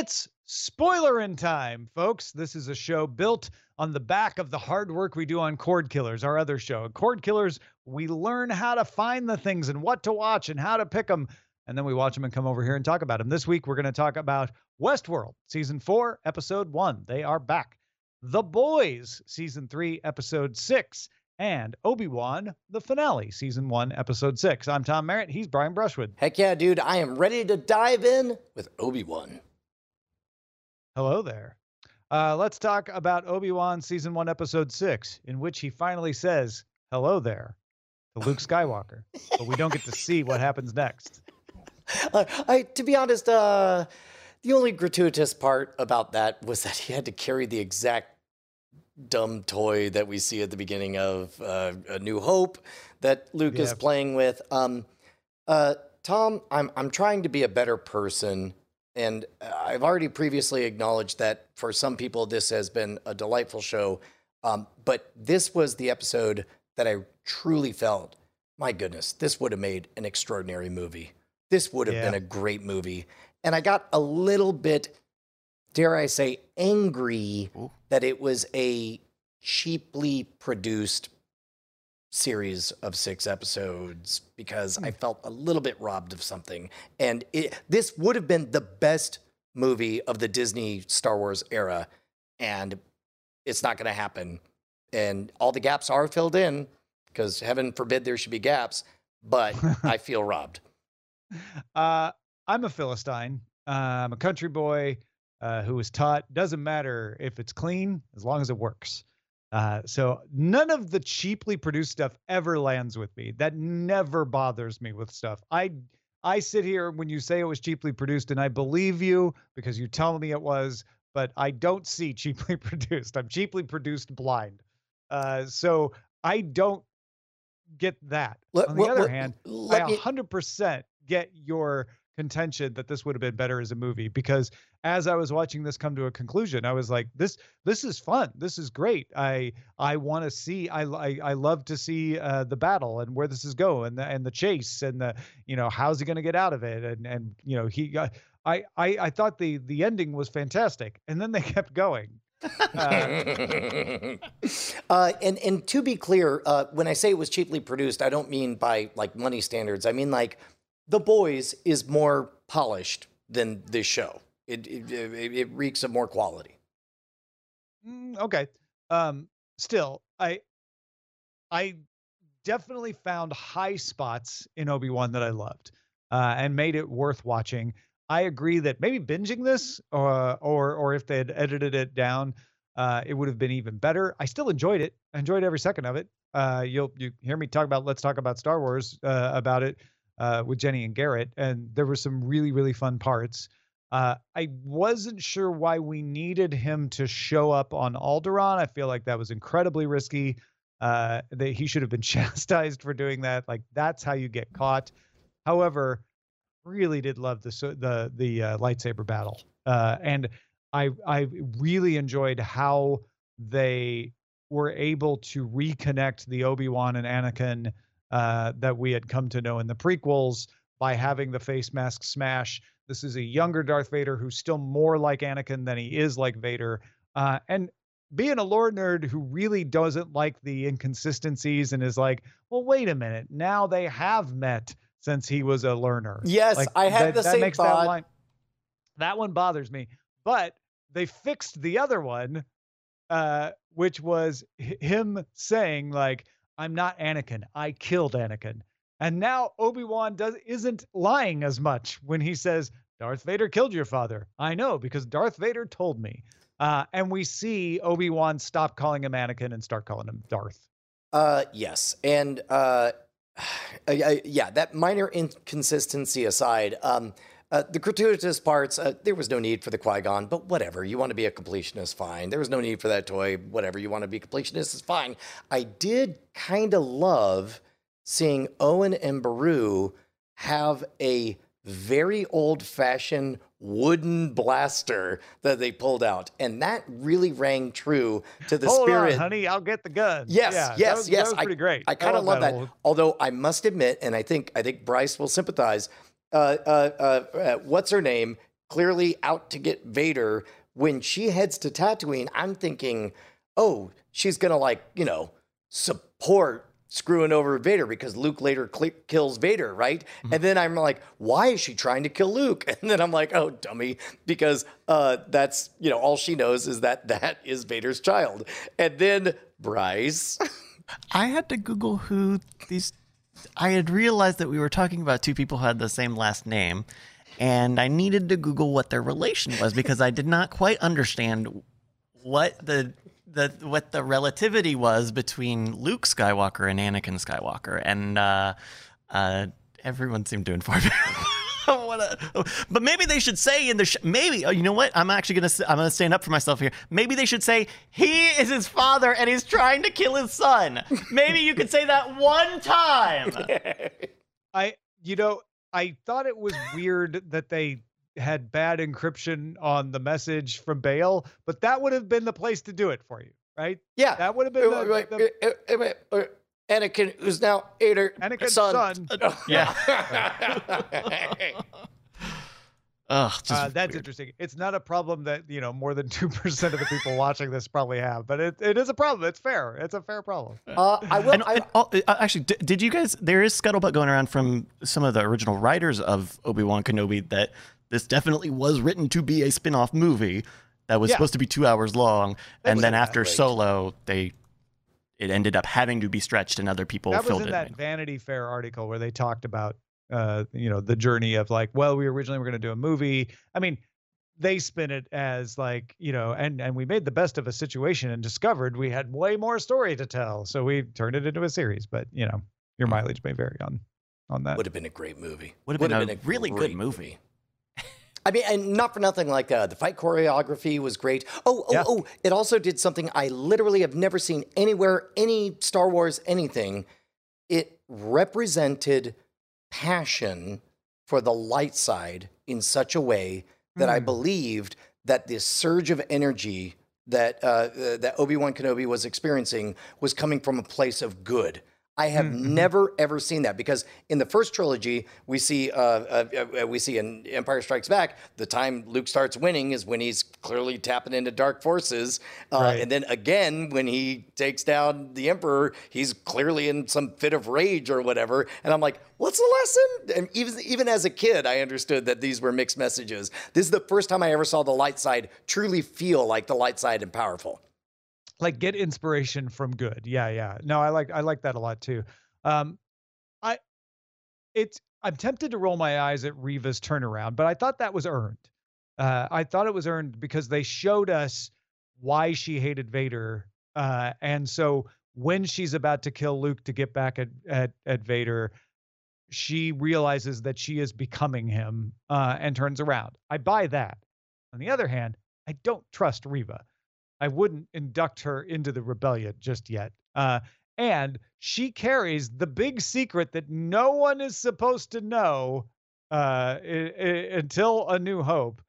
It's spoiler in time, folks. This is a show built on the back of the hard work we do on Cord Killers, our other show. At Cord Killers, we learn how to find the things and what to watch and how to pick them. And then we watch them and come over here and talk about them. This week, we're going to talk about Westworld, season four, episode one. They are back. The Boys, season three, episode six. And Obi Wan, the finale, season one, episode six. I'm Tom Merritt. He's Brian Brushwood. Heck yeah, dude. I am ready to dive in with Obi Wan. Hello there. Uh, let's talk about Obi Wan season one, episode six, in which he finally says, Hello there to Luke Skywalker. but we don't get to see what happens next. Uh, I, to be honest, uh, the only gratuitous part about that was that he had to carry the exact dumb toy that we see at the beginning of uh, A New Hope that Luke yeah. is playing with. Um, uh, Tom, I'm I'm trying to be a better person, and I've already previously acknowledged that for some people this has been a delightful show, um, but this was the episode that I truly felt, my goodness, this would have made an extraordinary movie. This would have yeah. been a great movie, and I got a little bit, dare I say, angry Ooh. that it was a cheaply produced series of six episodes because I hmm. felt a little bit robbed of something. And it, this would have been the best movie of the Disney Star Wars era, and it's not going to happen. And all the gaps are filled in because heaven forbid there should be gaps, but I feel robbed. Uh, I'm a Philistine. Uh, I'm a country boy uh, who was taught doesn't matter if it's clean as long as it works. Uh, so none of the cheaply produced stuff ever lands with me. That never bothers me with stuff. I I sit here when you say it was cheaply produced, and I believe you because you tell me it was, but I don't see cheaply produced. I'm cheaply produced blind. Uh, so I don't get that. Let, On the other hand, I 100% get your contention that this would have been better as a movie because as I was watching this come to a conclusion, I was like, this this is fun. This is great. I I want to see. I, I I love to see uh, the battle and where this is going and the and the chase and the you know how's he going to get out of it and and you know he. Uh, I, I I thought the the ending was fantastic, and then they kept going. Uh, uh, and and to be clear, uh, when I say it was cheaply produced, I don't mean by like money standards. I mean like the Boys is more polished than this show. It it, it reeks of more quality. Mm, okay. Um, still, I I definitely found high spots in Obi Wan that I loved, uh, and made it worth watching. I agree that maybe binging this, uh, or or if they had edited it down, uh, it would have been even better. I still enjoyed it. I enjoyed every second of it. Uh, you'll you hear me talk about let's talk about Star Wars uh, about it uh, with Jenny and Garrett, and there were some really really fun parts. Uh, I wasn't sure why we needed him to show up on Alderaan. I feel like that was incredibly risky. Uh, that he should have been chastised for doing that. Like that's how you get caught. However, really did love the the the uh, lightsaber battle, uh, and I I really enjoyed how they were able to reconnect the Obi Wan and Anakin uh, that we had come to know in the prequels by having the face mask smash. This is a younger Darth Vader who's still more like Anakin than he is like Vader. Uh, and being a lore nerd who really doesn't like the inconsistencies and is like, well, wait a minute, now they have met since he was a learner. Yes, like, I had that, the that same makes thought. That, line, that one bothers me, but they fixed the other one, uh, which was him saying like, I'm not Anakin. I killed Anakin. And now Obi-Wan does isn't lying as much when he says Darth Vader killed your father. I know because Darth Vader told me. Uh, and we see Obi-Wan stop calling him Anakin and start calling him Darth. Uh, yes. And uh, yeah, that minor inconsistency aside, um, uh, the gratuitous parts, uh, there was no need for the Qui Gon, but whatever. You want to be a completionist, fine. There was no need for that toy, whatever. You want to be a completionist, is fine. I did kind of love seeing Owen and Beru have a very old fashioned wooden blaster that they pulled out. And that really rang true to the Hold spirit. On, honey, I'll get the gun. Yes, yeah, yes, that was, yes. That was pretty I, great. I kind of love that. Old... Although I must admit, and I think I think Bryce will sympathize, uh, uh, uh, uh, what's her name? clearly out to get Vader. When she heads to Tatooine, I'm thinking, oh, she's gonna like you know support screwing over Vader because Luke later cl- kills Vader, right? Mm-hmm. And then I'm like, why is she trying to kill Luke? And then I'm like, oh, dummy, because uh, that's you know all she knows is that that is Vader's child. And then Bryce. I had to Google who these. I had realized that we were talking about two people who had the same last name, and I needed to Google what their relation was because I did not quite understand what the the what the relativity was between Luke Skywalker and Anakin Skywalker, and uh, uh, everyone seemed to inform me. but maybe they should say in the sh- maybe oh, you know what I'm actually gonna I'm gonna stand up for myself here. Maybe they should say he is his father and he's trying to kill his son. Maybe you could say that one time. I you know I thought it was weird that they had bad encryption on the message from Bail, but that would have been the place to do it for you, right? Yeah, that would have been the, the... Anakin, who's now Vader, Anakin's son. son. yeah. Ugh, uh, that's weird. interesting. It's not a problem that you know more than two percent of the people watching this probably have, but it, it is a problem. It's fair. It's a fair problem. Uh, I will. And, I, and, uh, actually, did, did you guys? There is scuttlebutt going around from some of the original writers of Obi Wan Kenobi that this definitely was written to be a spin-off movie that was yeah. supposed to be two hours long, that and then after Solo, they it ended up having to be stretched, and other people that filled was in it. that Vanity Fair article where they talked about, uh, you know, the journey of like, well, we originally were going to do a movie. I mean, they spin it as like, you know, and and we made the best of a situation and discovered we had way more story to tell, so we turned it into a series. But you know, your mileage may vary on on that. Would have been a great movie. Would have been, been, a, really good movie. movie. I mean, and not for nothing, like uh, the fight choreography was great. Oh, oh, yeah. oh, it also did something I literally have never seen anywhere, any Star Wars anything. It represented passion for the light side in such a way that mm. I hmm. believed that this surge of energy that uh, uh, that Obi Wan Kenobi was experiencing was coming from a place of good. I have mm-hmm. never ever seen that because in the first trilogy we see uh, uh, uh, we see in Empire Strikes Back the time Luke starts winning is when he's clearly tapping into dark forces, uh, right. and then again when he takes down the Emperor, he's clearly in some fit of rage or whatever. And I'm like, what's the lesson? And even even as a kid, I understood that these were mixed messages. This is the first time I ever saw the light side truly feel like the light side and powerful like get inspiration from good. Yeah, yeah. No, I like I like that a lot too. Um, I it's I'm tempted to roll my eyes at Reva's turnaround, but I thought that was earned. Uh, I thought it was earned because they showed us why she hated Vader, uh, and so when she's about to kill Luke to get back at at, at Vader, she realizes that she is becoming him uh, and turns around. I buy that. On the other hand, I don't trust Reva. I wouldn't induct her into the rebellion just yet. Uh, and she carries the big secret that no one is supposed to know uh, until A New Hope.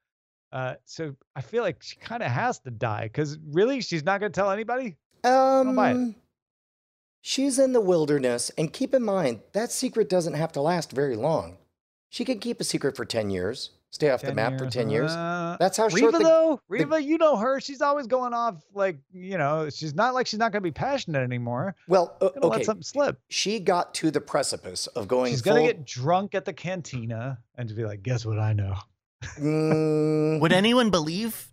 Uh, so I feel like she kind of has to die because really, she's not going to tell anybody. Um, she's in the wilderness, and keep in mind that secret doesn't have to last very long. She can keep a secret for ten years stay off the map years. for 10 years. Uh, That's how short Reva, the, though, Reva, the, you know her. She's always going off like, you know, she's not like she's not going to be passionate anymore. Well, uh, okay. Let something slip. She got to the precipice of going She's going to get drunk at the cantina and to be like, guess what I know? Mm. Would anyone believe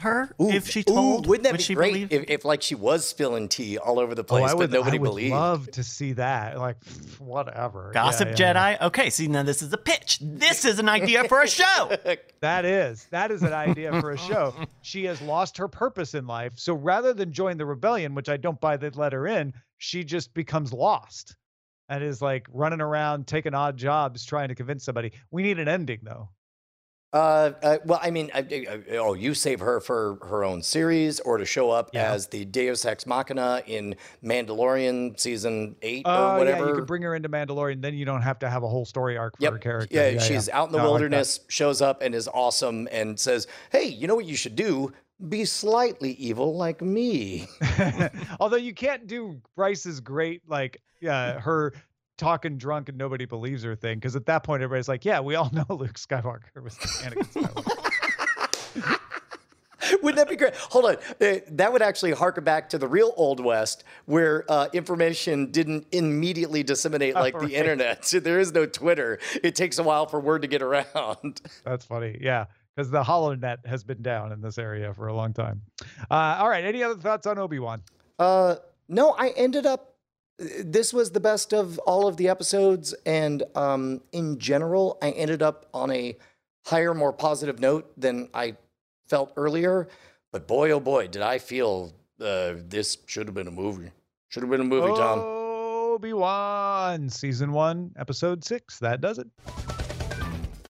her ooh, if she told? Ooh, wouldn't that would be great if, if, like she was spilling tea all over the oh, place, oh, would, but nobody I would believed? Love to see that. Like whatever. Gossip yeah, Jedi. Yeah. Okay, see now this is a pitch. This is an idea for a show. that is that is an idea for a show. She has lost her purpose in life, so rather than join the rebellion, which I don't buy that let her in, she just becomes lost and is like running around taking odd jobs trying to convince somebody. We need an ending though. Uh, uh, well, I mean, oh, you save her for her own series, or to show up yeah. as the Deus Ex Machina in Mandalorian season eight uh, or whatever. Yeah, you could bring her into Mandalorian, then you don't have to have a whole story arc for yep. her character. Yeah, yeah she's yeah. out in the no, wilderness, like shows up and is awesome, and says, "Hey, you know what you should do? Be slightly evil like me." Although you can't do Bryce's great like uh, her talking drunk and nobody believes her thing because at that point everybody's like, yeah, we all know Luke Skywalker was Anakin Skywalker. Wouldn't that be great? Hold on. Uh, that would actually harken back to the real Old West where uh, information didn't immediately disseminate like Right. the internet. So there is no Twitter. It takes a while for word to get around. That's funny. Yeah. Because the HoloNet has been down in this area for a long time. Uh, all right. Any other thoughts on Obi Wan? Uh, no, I ended up. This was the best of all of the episodes, and um, in general, I ended up on a higher, more positive note than I felt earlier. But boy, oh boy, did I feel uh, this should have been a movie. Should have been a movie, Tom. Obi Wan, season one, episode six. That does it.